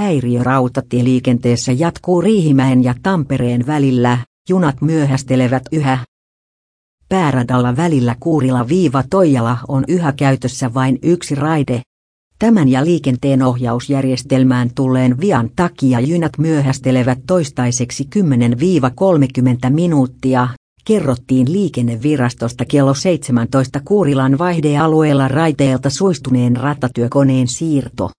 häiriö rautatieliikenteessä jatkuu Riihimäen ja Tampereen välillä, junat myöhästelevät yhä. Pääradalla välillä Kuurila-Toijala on yhä käytössä vain yksi raide. Tämän ja liikenteen ohjausjärjestelmään tulleen vian takia junat myöhästelevät toistaiseksi 10-30 minuuttia, kerrottiin liikennevirastosta kello 17 Kuurilan vaihdealueella raiteelta suistuneen ratatyökoneen siirto.